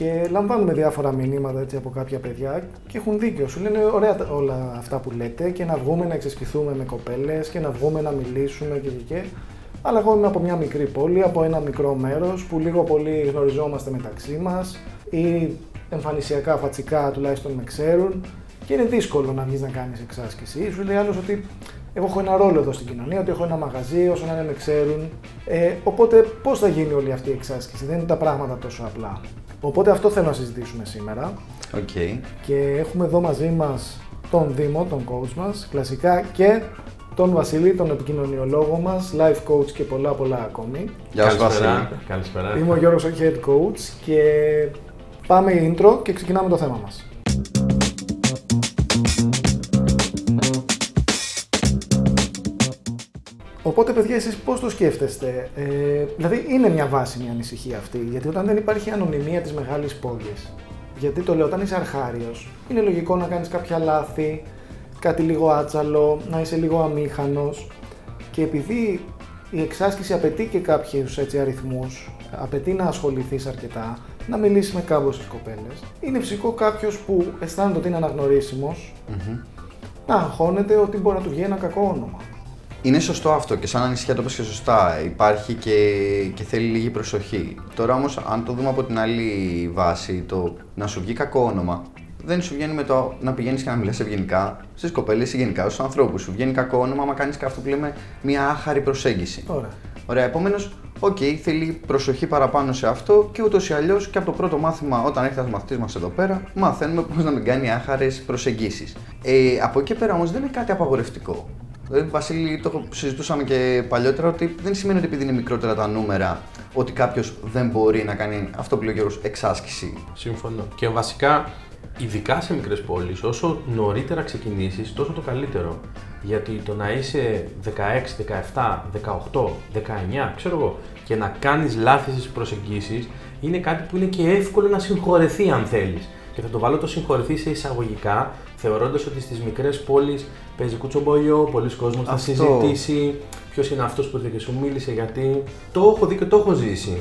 Και λαμβάνουμε διάφορα μηνύματα έτσι, από κάποια παιδιά και έχουν δίκιο. Σου λένε ωραία όλα αυτά που λέτε και να βγούμε να εξασκηθούμε με κοπέλες και να βγούμε να μιλήσουμε και και. Αλλά εγώ είμαι από μια μικρή πόλη, από ένα μικρό μέρος που λίγο πολύ γνωριζόμαστε μεταξύ μας ή εμφανισιακά, φατσικά τουλάχιστον με ξέρουν και είναι δύσκολο να βγεις να κάνεις εξάσκηση. Σου λέει άλλος ότι εγώ έχω ένα ρόλο εδώ στην κοινωνία, ότι έχω ένα μαγαζί, όσο να με ξέρουν. Ε, οπότε πώς θα γίνει όλη αυτή η εξάσκηση, δεν είναι τα πράγματα τόσο απλά. Οπότε αυτό θέλω να συζητήσουμε σήμερα. Okay. Και έχουμε εδώ μαζί μας τον Δήμο, τον coach μας, κλασικά και τον Βασίλη, τον επικοινωνιολόγο μας, life coach και πολλά πολλά ακόμη. Γεια σας, Βασίλη. Καλησπέρα. Είμαι ο Γιώργος, ο head coach και πάμε intro και ξεκινάμε το θέμα μας. Οπότε, παιδιά, εσείς πώς το σκέφτεστε, ε, δηλαδή είναι μια βάσιμη ανησυχία αυτή, γιατί όταν δεν υπάρχει ανωνυμία της μεγάλης πόλης, γιατί το λέω, όταν είσαι αρχάριος, είναι λογικό να κάνεις κάποια λάθη, κάτι λίγο άτσαλο, να είσαι λίγο αμήχανος και επειδή η εξάσκηση απαιτεί και κάποιους έτσι αριθμούς, απαιτεί να ασχοληθείς αρκετά, να μιλήσεις με κάμποσες κοπέλες. Είναι φυσικό κάποιος που αισθάνεται ότι είναι αναγνωρίσιμος, να αγχώνεται ότι μπορεί να του βγει ένα κακό όνομα. Είναι σωστό αυτό και σαν ανησυχία το πες και σωστά. Υπάρχει και, και θέλει λίγη προσοχή. Τώρα όμως αν το δούμε από την άλλη βάση, το να σου βγει κακό όνομα, δεν σου βγαίνει με το να πηγαίνεις και να μιλάς ευγενικά στις κοπέλες ή γενικά στους ανθρώπους. Σου βγαίνει κακό όνομα, άμα κάνεις και αυτό που λέμε μια άχαρη προσέγγιση. Ωραία. Ωραία. Επομένως, ok, okay, θέλει προσοχή παραπάνω σε αυτό και ούτως ή αλλιώς και από το πρώτο μάθημα, όταν έρχεται ένα μαθητής μας εδώ πέρα, μαθαίνουμε πώς να μην κάνει άχαρες προσεγγίσεις. Ε, από εκεί πέρα όμως δεν είναι κάτι απαγορευτικό. Δηλαδή, Βασίλη, το συζητούσαμε και παλιότερα ότι δεν σημαίνει ότι επειδή είναι μικρότερα τα νούμερα, ότι κάποιος δεν μπορεί να κάνει αυτό που λέει ο Γιώργος, εξάσκηση. Συμφωνώ. Και βασικά, ειδικά σε μικρές πόλεις, όσο νωρίτερα ξεκινήσεις, τόσο το καλύτερο. Γιατί το να είσαι 16, 17, 18, 19, ξέρω εγώ, και να κάνεις λάθη στις προσεγγίσεις, είναι κάτι που είναι και εύκολο να συγχωρεθεί αν θέλεις. Και θα το βάλω το συγχωρεθεί σε εισαγωγικά, θεωρώντας ότι στις μικρές πόλεις παίζει κουτσομπολιό, πολλοί κόσμοι θα συζητήσει ποιος είναι αυτός που ήρθε και σου μίλησε, γιατί το έχω δει και το έχω ζήσει.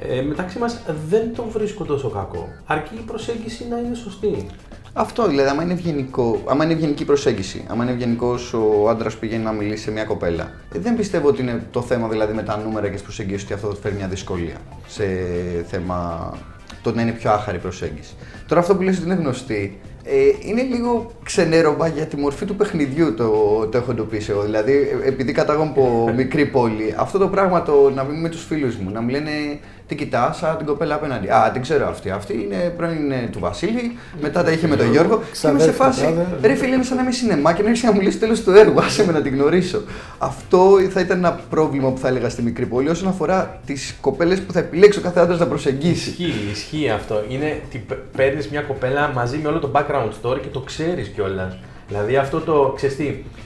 Ε, μεταξύ μας δεν το βρίσκω τόσο κακό. Αρκεί η προσέγγιση να είναι σωστή. Αυτό δηλαδή, άμα είναι, ευγενικό, άμα είναι ευγενική προσέγγιση, άμα είναι ευγενικός ο άντρας που πηγαίνει να μιλήσει σε μια κοπέλα, ε, δεν πιστεύω ότι είναι το θέμα δηλαδή με τα νούμερα και τις προσεγγίσει ότι αυτό θα φέρει μια δυσκολία σε θέμα το να είναι πιο άχαρη προσέγγιση. Τώρα αυτό που λες ότι είναι γνωστή, ε, είναι λίγο ξενέρωμα για τη μορφή του παιχνιδιού το, το έχω εντοπίσει εγώ. Δηλαδή, ε, επειδή κατάγομαι από μικρή πόλη, αυτό το πράγμα το να μην με τους φίλους μου, να μου λένε τι κοιτάς, την κοπέλα απέναντι. Α, την ξέρω αυτή. Αυτή είναι πρώην του Βασίλη, μετά τα είχε με τον Γιώργο. Και είμαι σε φάση. Ρε φίλε, είναι σαν να είμαι σινεμά και να έρθει να μου λύσει τέλος του έργου. Άσε με να την γνωρίσω. Αυτό θα ήταν ένα πρόβλημα που θα έλεγα στη μικρή πόλη όσον αφορά τις κοπέλες που θα επιλέξει ο κάθε άντρας να προσεγγίσει. Ισχύει, ισχύει αυτό. Είναι ότι παίρνεις μια κοπέλα μαζί με όλο το background story και το ξέρεις κιόλας. Δηλαδή αυτό το ξέρεις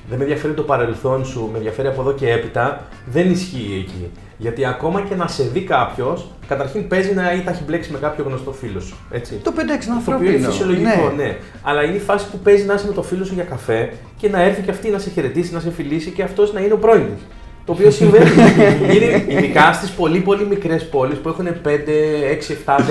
δεν με ενδιαφέρει το παρελθόν σου, με ενδιαφέρει από εδώ και έπειτα, δεν ισχύει εκεί. Γιατί ακόμα και να σε δει κάποιος, καταρχήν παίζει να ή θα έχει μπλέξει με κάποιο γνωστό φίλο σου. Έτσι. Το 5-6 να Το είναι φυσιολογικό, ναι. ναι. Αλλά είναι η φάση που παίζει να είσαι με το φίλο σου για καφέ και να έρθει και αυτή να σε χαιρετήσει, να σε φιλήσει και αυτός να είναι ο πρώην της. Το οποίο συμβαίνει. είναι ειδικά στις πολύ πολύ μικρές πόλεις που έχουν 5, 6, 7, 10.000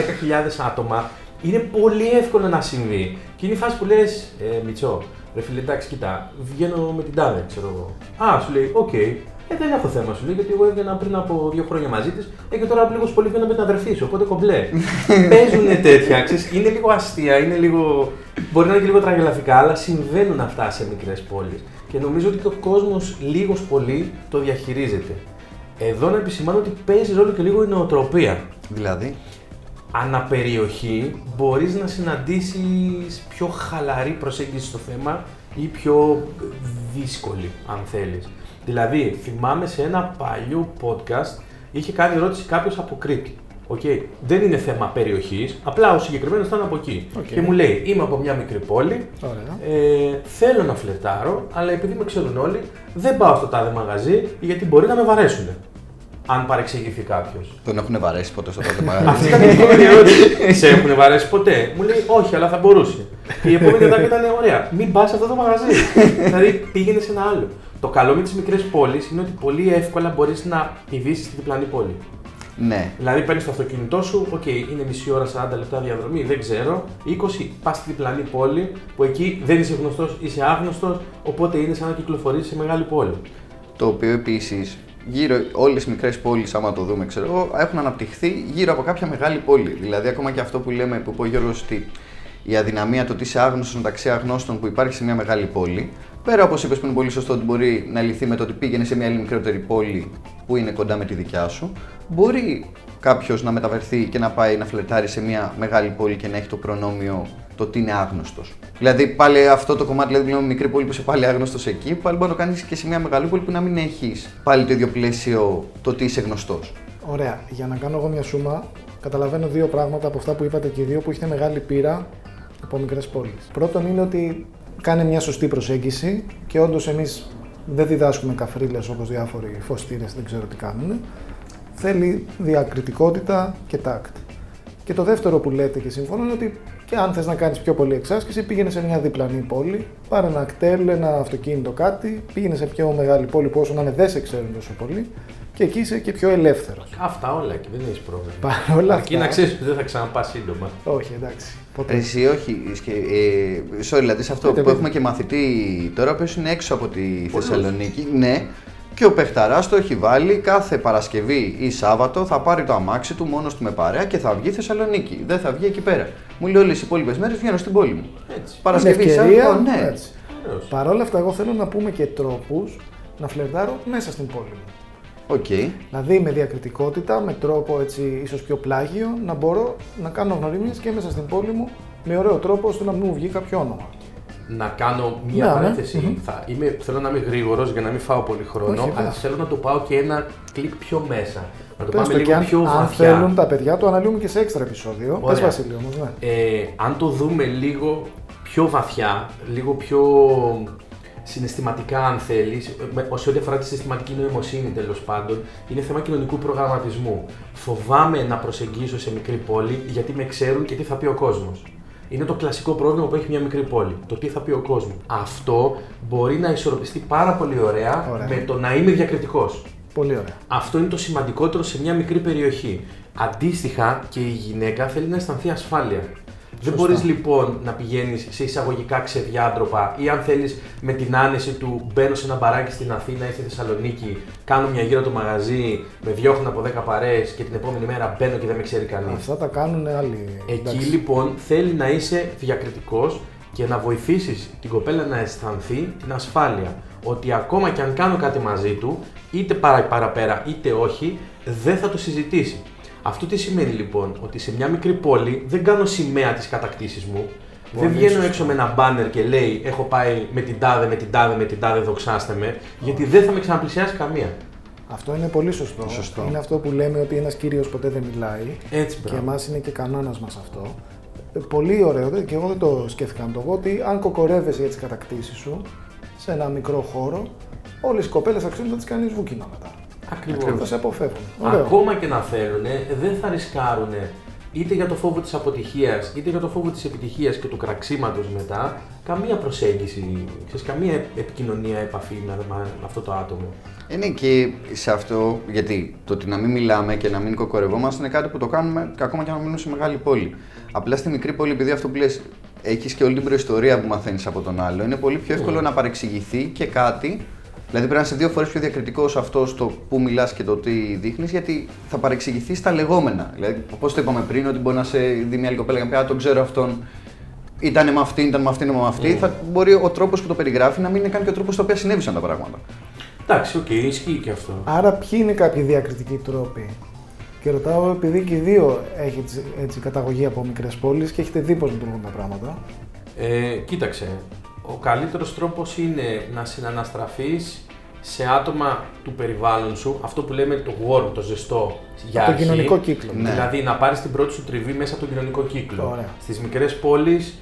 άτομα. Είναι πολύ εύκολο να συμβεί. Και είναι η φάση που λες, ε, Μιτσό, ρε φίλε, εντάξει, κοιτά, βγαίνω με την τάδε, ξέρω εγώ. Α, σου λέει, ok, okay. Ε, δεν έχω θέμα σου λέει, γιατί εγώ έβγαινα πριν από δύο χρόνια μαζί της ε, και τώρα λίγος πολύ βγαίνω με την αδερφή σου. Οπότε κομπλέ. Παίζουν τέτοια, ξέρεις, είναι λίγο αστεία, είναι λίγο. Μπορεί να είναι και λίγο τραγελαφικά, αλλά συμβαίνουν αυτά σε μικρές πόλεις. Και νομίζω ότι ο κόσμος λίγος πολύ το διαχειρίζεται. Εδώ να επισημάνω ότι παίζεις ρόλο και λίγο η νοοτροπία. Δηλαδή; Αναπεριοχή μπορείς να συναντήσεις πιο χαλαρή προσέγγιση στο θέμα ή πιο δύσκολη, αν θέλεις. Δηλαδή, θυμάμαι σε ένα παλιό podcast είχε κάνει ερώτηση κάποιος από Κρήτη. Okay. Δεν είναι θέμα περιοχής, απλά ο συγκεκριμένος ήταν από εκεί. Και μου λέει: Είμαι από μια μικρή πόλη. Ε, θέλω να φλετάρω, αλλά επειδή με ξέρουν όλοι, δεν πάω στο τάδε μαγαζί γιατί μπορεί να με βαρέσουν. Αν παρεξηγηθεί κάποιος. Τον έχουν βαρέσει ποτέ στο τάδε μαγαζί; Αυτή ήταν η επόμενη ερώτηση. Σε έχουν βαρέσει ποτέ; Μου λέει: Όχι, αλλά θα μπορούσε. η επόμενη ερώτηση ήταν: Ωραία, μην πας σε αυτό το μαγαζί. δηλαδή πήγαινε σε ένα άλλο. Το καλό με τις μικρές πόλεις είναι ότι πολύ εύκολα μπορείς να πηδήσεις στη διπλανή πόλη. Ναι. Δηλαδή παίρνεις το αυτοκίνητό σου, οκ, είναι μισή ώρα, 40 λεπτά διαδρομή, δεν ξέρω. 20, πας στη διπλανή πόλη, που εκεί δεν είσαι γνωστός, είσαι άγνωστος, οπότε είναι σαν να κυκλοφορείς σε μεγάλη πόλη. Το οποίο επίσης γύρω, όλες οι μικρές πόλεις, άμα το δούμε, ξέρω εγώ, έχουν αναπτυχθεί γύρω από κάποια μεγάλη πόλη. Δηλαδή, ακόμα και αυτό που λέμε, που είπε ο Γιώργος, ότι η αδυναμία του ότι είσαι άγνωστος μεταξύ αγνώστων που υπάρχει σε μια μεγάλη πόλη. Πέρα, όπως είπες, που είναι πολύ σωστό ότι μπορεί να λυθεί με το ότι πήγαινε σε μια άλλη μικρότερη πόλη που είναι κοντά με τη δικιά σου. Μπορεί κάποιος να μεταβερθεί και να πάει να φλετάρει σε μια μεγάλη πόλη και να έχει το προνόμιο το ότι είναι άγνωστος. Δηλαδή, πάλι αυτό το κομμάτι, δηλαδή, μιλάμε μικρή πόλη που είσαι πάλι άγνωστος εκεί, πάλι μπορεί να το κάνεις και σε μια μεγάλη πόλη που να μην έχεις πάλι το ίδιο πλαίσιο το ότι είσαι γνωστός. Ωραία. Για να κάνω εγώ μια σούμα, καταλαβαίνω δύο πράγματα από αυτά που είπατε και οι δύο που έχετε μεγάλη πείρα από μικρές πόλεις. Πρώτον είναι ότι κάνει μια σωστή προσέγγιση και όντως εμείς δεν διδάσκουμε καφρίλες όπως διάφοροι φωστήρες, δεν ξέρω τι κάνουν. Θέλει διακριτικότητα και τάκτ. Και το δεύτερο που λέτε και συμφωνώ είναι ότι και αν θες να κάνεις πιο πολύ εξάσκηση, πήγαινε σε μια διπλανή πόλη, πάρε ένα κτέλ, ένα αυτοκίνητο κάτι, πήγαινε σε πιο μεγάλη πόλη που όσο να είναι δεν σε ξέρουν τόσο πολύ και εκεί είσαι και πιο ελεύθερος. Αυτά όλα και δεν έχεις πρόβλημα. Παρ' όλα Αρκεί αυτά. να ξέρεις ότι δεν θα ξαναπάς σύντομα. Όχι, εντάξει. Ποτέ. Εσύ όχι. σκε- Ε, sorry, δηλαδή σε αυτό Πείτε, που πείτε. έχουμε και μαθητή τώρα που είναι έξω από τη Θεσσαλονίκη. Ναι. Και ο παιχταρά το έχει βάλει κάθε Παρασκευή ή Σάββατο θα πάρει το αμάξι του μόνος του με παρέα και θα βγει Θεσσαλονίκη. Δεν θα βγει εκεί πέρα. Μου λέει όλες οι υπόλοιπες μέρες βγαίνω στην πόλη μου. Έτσι. Παρασκευή, Είναι ευκαιρία, Σάββατο, ναι. έτσι. Ωραίος. Παρ' όλα αυτά, εγώ θέλω να πούμε και τρόπους να φλερτάρω μέσα στην πόλη μου. Οκ. Δηλαδή με διακριτικότητα, με τρόπο έτσι ίσως πιο πλάγιο, να μπορώ να κάνω γνωρίμιες και μέσα στην πόλη μου με ωραίο τρόπο ώστε να μην μου βγει κάποιο όνομα. Να κάνω μία Ναι, ναι. παρένθεση. Μμμ. Θα είμαι, θέλω να είμαι γρήγορος για να μην φάω πολύ χρόνο, Όχι, αλλά πες. θέλω να το πάω και ένα κλικ πιο μέσα. Να το Πες πάμε το λίγο και αν, πιο αν βαθιά. θέλουν τα παιδιά, το αναλύουμε και σε έξτρα επεισόδιο. Πες Ωραία. Βασίλειο όμως, ναι. Ε, αν το δούμε λίγο πιο βαθιά, λίγο πιο συναισθηματικά αν θέλεις, με- σε ό,τι αφορά τη συστηματική νοημοσύνη τέλος πάντων, είναι θέμα κοινωνικού προγραμματισμού. Φοβάμαι να προσεγγίσω σε μικρή πόλη γιατί με ξέρουν και τι θα πει ο κόσμος. Είναι το κλασικό πρόβλημα που έχει μια μικρή πόλη. Το τι θα πει ο κόσμος. Αυτό μπορεί να ισορροπιστεί πάρα πολύ ωραία, Ωραία. με το να είμαι διακριτικός. Πολύ ωραία. Αυτό είναι το σημαντικότερο σε μια μικρή περιοχή. Αντίστοιχα και η γυναίκα θέλει να αισθανθεί ασφάλεια. Δεν μπορείς λοιπόν να πηγαίνεις σε εισαγωγικά ξεδιάντροπα ή αν θέλεις με την άνεση του μπαίνω σε ένα μπαράκι στην Αθήνα ή στη Θεσσαλονίκη, κάνω μια γύρω το μαγαζί, με διώχνουν από 10 παρέ και την επόμενη μέρα μπαίνω και δεν με ξέρει κανείς. Αυτά τα κάνουν άλλοι. Εκεί εντάξει. λοιπόν θέλει να είσαι διακριτικός και να βοηθήσεις την κοπέλα να αισθανθεί την ασφάλεια. Ότι ακόμα και αν κάνω κάτι μαζί του, είτε παρα, παραπέρα είτε όχι, δεν θα το συζητήσει. Αυτό τι σημαίνει λοιπόν, ότι σε μια μικρή πόλη δεν κάνω σημαία της κατακτήσης μου, δεν Πολύ βγαίνω σωστό. έξω με ένα μπάνερ και λέει έχω πάει με την τάδε, με την τάδε, με την τάδε, δοξάστε με, γιατί δεν θα με ξαναπλησιάσει καμία. Αυτό είναι πολύ σωστό. Σωστό. Είναι αυτό που λέμε ότι ένας κύριος ποτέ δεν μιλάει. Έτσι Και μπράβο. εμάς είναι και κανόνας μας αυτό. Ε, Πολύ ωραίο δε- και εγώ δεν το σκέφτηκα να το πω ότι αν κοκορεύεσαι για τις κατακτήσεις σου σε ένα μικρό χώρο, όλες οι κοπέλες θα ξέρουν να τις κάνεις βούκινα μετά. Ακριβώς. Θα σε αποφεύγουν. Ωραίο. Ακόμα και να θέλουν, δεν θα ρισκάρουν είτε για το φόβο της αποτυχίας, είτε για το φόβο της επιτυχίας και του κραξίματος μετά, καμία προσέγγιση, ξέρεις, καμία επικοινωνία, επαφή με, με αυτό το άτομο. Είναι και σε αυτό, γιατί το ότι να μην μιλάμε και να μην κοκορευόμαστε είναι κάτι που το κάνουμε και ακόμα και να μείνουμε σε μεγάλη πόλη. Απλά στη μικρή πόλη, επειδή αυτό που λες, έχεις και όλη την προϊστορία που μαθαίνεις από τον άλλο, είναι πολύ πιο εύκολο να παρεξηγηθεί και κάτι. Δηλαδή πρέπει να είσαι δύο φορές πιο διακριτικός αυτός στο που μιλάς και το τι δείχνεις, γιατί θα παρεξηγηθείς τα λεγόμενα. Δηλαδή, όπως το είπαμε πριν, ότι μπορεί να σε δει μια άλλη κοπέλα και να πει Α, τον ξέρω αυτόν, ήταν με αυτήν, ήταν με αυτήν, ήταν με αυτή. Θα μπορεί ο τρόπος που το περιγράφει να μην είναι καν και ο τρόπος στο οποίο συνέβησαν τα πράγματα. Εντάξει, οκ, ισχύει και αυτό. Άρα ποιοι είναι κάποιοι διακριτικοί τρόποι; Και ρωτάω επειδή και οι δύο έχετε έτσι, καταγωγή από μικρές πόλεις και έχετε δει πώς λειτουργούν τα πράγματα. Ε, κοίταξε, ο καλύτερος τρόπος είναι να συναναστραφείς σε άτομα του περιβάλλον σου, αυτό που λέμε το warm, το ζεστό για Από το αρχή. κοινωνικό κύκλο. Ναι. Δηλαδή να πάρεις την πρώτη σου τριβή μέσα από τον κοινωνικό κύκλο. Ωραία. Στις μικρές πόλεις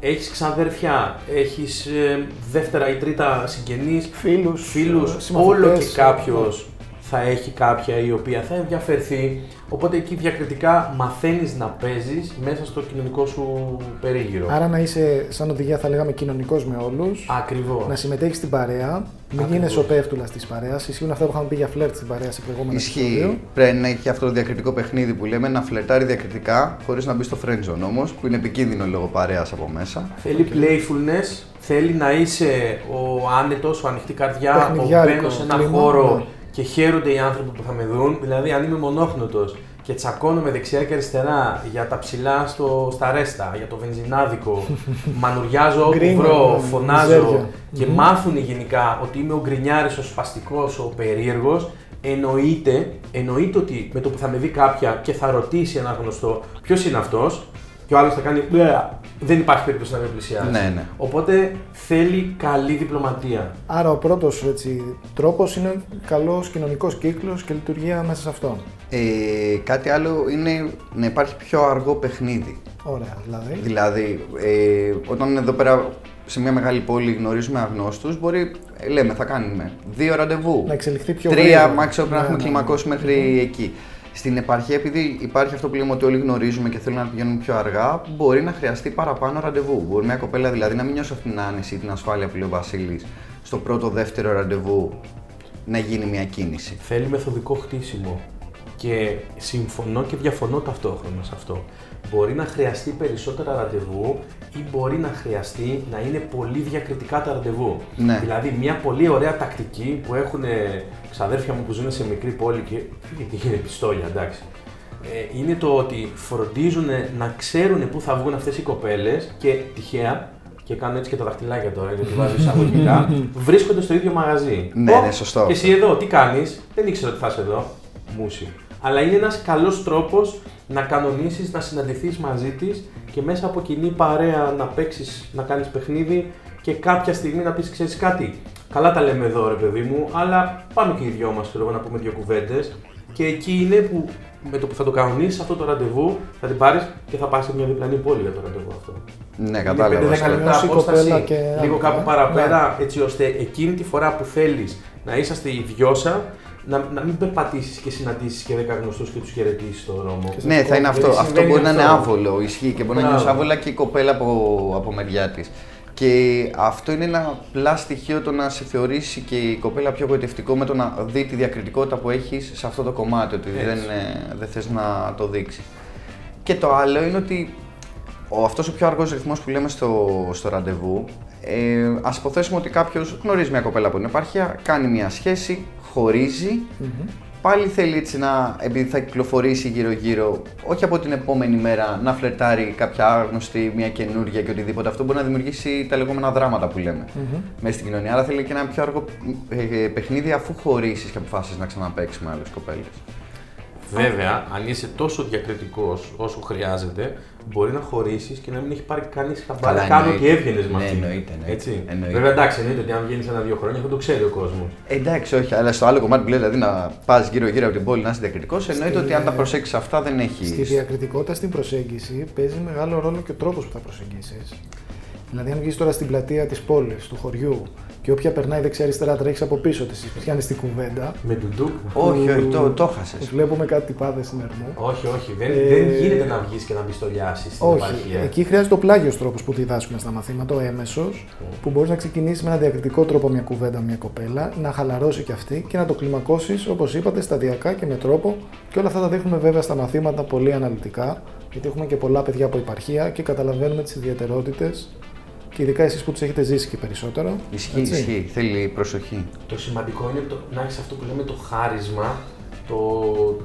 έχεις ξαδέρφια, έχεις ε, δεύτερα ή τρίτα συγγενείς, Φίλους, φίλους, ε, συμμαθητές, όλο και ε, κάποιος θα έχει κάποια η οποία θα ενδιαφερθεί. Οπότε εκεί διακριτικά μαθαίνεις να παίζεις μέσα στο κοινωνικό σου περίγυρο. Άρα να είσαι, σαν οδηγία, θα λέγαμε κοινωνικός με όλους. Ακριβώς. Να συμμετέχεις στην παρέα. Μην γίνεσαι ο πέφτουλας της παρέας. Ισχύουν αυτά που είχαμε πει για φλερτ στην παρέα σε προηγούμενο Ισχύει. Πρέπει να έχει αυτό το διακριτικό παιχνίδι που λέμε να φλερτάρει διακριτικά χωρίς να μπει στο friend zone όμως, που είναι επικίνδυνο λόγω παρέας από μέσα. Θέλει okay. playfulness, θέλει να είσαι ο άνετος, ο ανοιχτή καρδιά, ο μπαίνω σε ένα χώρο ναι. Και χαίρονται οι άνθρωποι που θα με δουν. Δηλαδή, αν είμαι μονόχνοτος και τσακώνομαι δεξιά και αριστερά για τα ψηλά στο, στα ρέστα, για το βενζινάδικο, μανουριάζω όπου βρω, φωνάζω και μάθουν γενικά ότι είμαι ο γκρινιάρης, ο σπαστικός, ο περίεργος, εννοείται, εννοείται ότι με το που θα με δει κάποια και θα ρωτήσει ένα γνωστό ποιος είναι αυτός, και ο άλλος θα κάνει. Δεν υπάρχει περίπτωση να με πλησιάσει. Ναι, ναι. Οπότε θέλει καλή διπλωματία. Άρα ο πρώτος τρόπος είναι καλός κοινωνικός κύκλος και λειτουργία μέσα σε αυτό. Ε, κάτι άλλο είναι να υπάρχει πιο αργό παιχνίδι. Ωραία, δηλαδή. Δηλαδή, ε, όταν εδώ πέρα σε μια μεγάλη πόλη γνωρίζουμε αγνώστους, μπορεί, λέμε, θα κάνουμε δύο ραντεβού. Να εξελιχθεί πιο Τρία, μάξιμο πρέπει να έχουμε ναι, ναι, κλιμακώσει μέχρι εκεί. Στην επαρχία, επειδή υπάρχει αυτό που λέμε ότι όλοι γνωρίζουμε και θέλουν να πηγαίνουν πιο αργά, μπορεί να χρειαστεί παραπάνω ραντεβού. Μπορεί μια κοπέλα δηλαδή να μην νιώσει αυτή την άνεση ή την ασφάλεια που λέει ο Βασίλης στο πρώτο, δεύτερο ραντεβού να γίνει μια κίνηση. Θέλει μεθοδικό χτίσιμο. Και συμφωνώ και διαφωνώ ταυτόχρονα σε αυτό. Μπορεί να χρειαστεί περισσότερα ραντεβού ή μπορεί να χρειαστεί να είναι πολύ διακριτικά τα ραντεβού. Ναι. Δηλαδή, μια πολύ ωραία τακτική που έχουν ξαδέρφια μου που ζουν σε μικρή πόλη και γιατί είναι πιστόλια, εντάξει. Ε, είναι το ότι φροντίζουν να ξέρουν πού θα βγουν αυτές οι κοπέλες και τυχαία και κάνω έτσι και τα δαχτυλάκια τώρα γιατί βάζω εισαγωγικά, βρίσκονται στο ίδιο μαγαζί. Ναι, ναι, σωστό. Και εσύ εδώ, τι κάνεις, δεν ήξερα ότι θα είσαι εδώ. Μουσι. Αλλά είναι ένας καλός τρόπος να κανονίσεις, να συναντηθείς μαζί της και μέσα από κοινή παρέα να παίξεις, να κάνεις παιχνίδι και κάποια στιγμή να πεις: Ξέρεις κάτι, καλά τα λέμε εδώ ρε παιδί μου, αλλά πάμε και οι δυο μας να πούμε δύο κουβέντες. Και εκεί είναι που με το που θα το κανονίσεις αυτό το ραντεβού, θα την πάρεις και θα πας σε μια διπλανή πόλη για το ραντεβού αυτό. Ναι, κατάλαβα. 5-10 λεπτά απόσταση, λίγο κάπου παραπέρα, ναι. έτσι ώστε εκείνη τη φορά που θέλεις να είσαστε οι δυο να, να μην περπατήσεις και συναντήσεις και 10 γνωστού και τους χαιρετήσεις στον δρόμο. Ναι, θα είναι αυτό. Αυτό μπορεί να είναι άβολο, ισχύει και μπορεί να νιώσεις άβολα και η κοπέλα από, από μεριά της. Και αυτό είναι ένα απλά στοιχείο το να σε θεωρήσει και η κοπέλα πιο γοητευτικό με το να δει τη διακριτικότητα που έχεις σε αυτό το κομμάτι, ότι δεν, ε, δεν θες να το δείξεις. Και το άλλο είναι ότι ο, αυτός ο πιο αργός ρυθμός που λέμε στο, στο ραντεβού, ε, ας υποθέσουμε ότι κάποιος γνωρίζει μια κοπέλα από την επάρχεια, κάνει μια σχέση, χωριζει πάλι θέλει έτσι να, επειδή θα κυκλοφορήσει γύρω-γύρω, όχι από την επόμενη μέρα να φλερτάρει κάποια άγνωστη, μια καινούργια και οτιδήποτε. Αυτό μπορεί να δημιουργήσει τα λεγόμενα δράματα που λέμε mm-hmm. μέσα στην κοινωνία. Άρα θέλει και ένα πιο αργό ε, παιχνίδι αφού χωρίσεις και αποφάσεις να ξαναπέξει με άλλες κοπέλες. Βέβαια, αν είσαι τόσο διακριτικός όσο χρειάζεται, μπορεί να χωρίσεις και να μην έχει πάρει κανείς χαμπάρι καν ότι έβγαινες με ναι, εννοείται, Έτσι. εννοείται. Βέβαια, εντάξει, εννοείται ότι αν βγαίνεις ένα-δύο χρόνια θα το ξέρει ο κόσμος. Εντάξει, όχι, αλλά στο άλλο κομμάτι που λέει δηλαδή να πας γύρω-γύρω από την πόλη να είσαι διακριτικός, εννοείται ότι αν τα προσέξεις αυτά δεν έχει. Στη διακριτικότητα στην προσέγγιση παίζει μεγάλο ρόλο και ο τρόπος που θα προσεγγίσεις. Δηλαδή, αν βγεις τώρα στην πλατεία της πόλης, του χωριού και όποια περνάει δεξιά-αριστερά τρέχεις από πίσω της, πιάνει την κουβέντα. Με τον ντουκ. Όχι, όχι, το, το χάσε. Βλέπουμε κάτι πάδες στην ερμό. Όχι, όχι. Δεν, ε... δεν γίνεται να βγεις και να μπεις στο λιάσει στην Όχι. Εκεί χρειάζεται ο πλάγιος τρόπος που διδάσκουμε στα μαθήματα, ο έμεσος, που μπορείς να ξεκινήσεις με ένα διακριτικό τρόπο μια κουβέντα μια κοπέλα, να χαλαρώσει κι αυτή και να το κλιμακώσεις όπως είπατε σταδιακά και με τρόπο. Και όλα αυτά τα δείχνουμε βέβαια στα μαθήματα πολύ αναλυτικά, γιατί έχουμε και πολλά παιδιά από υπαρχία και καταλαβαίνουμε τις ιδιαιτερότητες και ειδικά εσείς που τους έχετε ζήσει και περισσότερο. Ισχύει, έτσι. ισχύει. Θέλει προσοχή. Το σημαντικό είναι το, να έχεις αυτό που λέμε το χάρισμα το,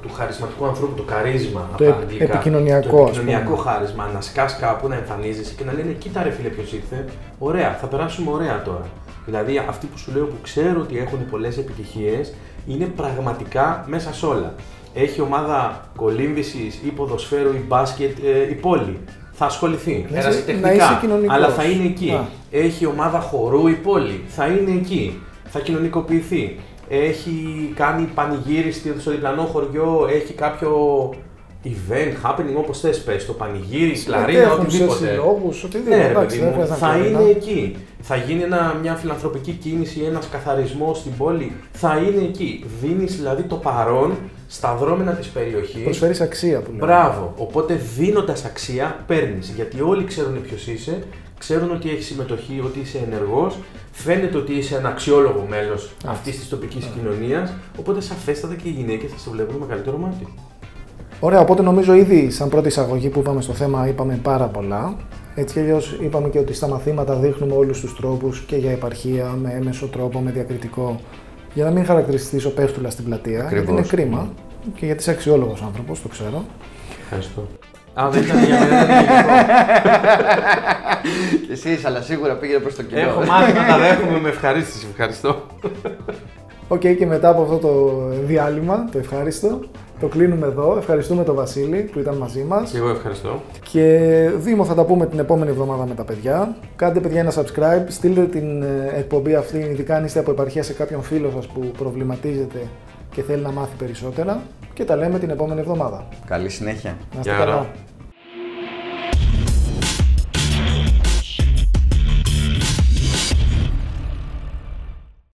του χαρισματικού ανθρώπου, το καρίσμα. Το από αγγλικά. επικοινωνιακό. Το επικοινωνιακό χάρισμα. Να σκάς κάπου, να εμφανίζεσαι και να λένε: Κοίτα, ρε φίλε, ποιος ήρθε. Ωραία, θα περάσουμε ωραία τώρα. Δηλαδή, αυτοί που σου λέω που ξέρω ότι έχουν πολλές επιτυχίες είναι πραγματικά μέσα σε όλα. Έχει ομάδα κολύμβησης ή ποδοσφαίρου ή μπάσκετ ε, η πόλη θα ασχοληθεί. Να τεχνικά, αλλά θα είναι εκεί. Έχει ομάδα χορού η πόλη, θα είναι εκεί. Θα κοινωνικοποιηθεί. Έχει κάνει πανηγύρι στο διπλανό χωριό, έχει κάποιο event, happening, όπως θες πες, το πανηγύρι, κλαρίνα, οτιδήποτε. Συλλόγους, οτιδήποτε. Ναι, εντάξει, παιδί δεν μου, χρειάζεται θα να είναι κλαρίνα. εκεί. Θα γίνει ένα, μια φιλανθρωπική κίνηση, ένας καθαρισμός στην πόλη. Θα είναι εκεί. Δίνεις δηλαδή το παρόν στα δρόμενα της περιοχής. Προσφέρεις αξία που λέμε. Μπράβο. Οπότε δίνοντας αξία, παίρνεις. Γιατί όλοι ξέρουν ποιος είσαι, ξέρουν ότι έχεις συμμετοχή, ότι είσαι ενεργός, φαίνεται ότι είσαι ένα αξιόλογο μέλος αυτής της τοπικής κοινωνίας. Οπότε σαφέστατα και οι γυναίκες θα σε βλέπουν με καλύτερο μάτι. Ωραία, οπότε νομίζω ήδη σαν πρώτη εισαγωγή που είπαμε στο θέμα είπαμε πάρα πολλά. Έτσι κι αλλιώς είπαμε και ότι στα μαθήματα δείχνουμε όλους τους τρόπους και για επαρχία, με έμεσο τρόπο, με διακριτικό, για να μην χαρακτηριστείς ο πέφτουλα στην πλατεία, γιατί είναι Ακριβώς. κρίμα και γιατί είσαι αξιόλογος άνθρωπος, το ξέρω. Ευχαριστώ. Α, δεν ήταν για μένα, δεν ήταν Και εσείς, αλλά σίγουρα πήγαινε προς το κοινό. Έχω μάθει να τα δέχομαι με ευχαρίστηση. Ευχαριστώ. Οκ, και μετά από αυτό το διάλειμμα, το ευχάριστο, το κλείνουμε εδώ. Ευχαριστούμε τον Βασίλη που ήταν μαζί μας. Και εγώ ευχαριστώ. Και Δήμο θα τα πούμε την επόμενη εβδομάδα με τα παιδιά. Κάντε παιδιά ένα subscribe, στείλτε την ε, εκπομπή αυτή, ειδικά αν είστε από επαρχία σε κάποιον φίλο σας που προβληματίζεται και θέλει να μάθει περισσότερα. Και τα λέμε την επόμενη εβδομάδα. Καλή συνέχεια. Να είστε Γεια χαρά. καλά.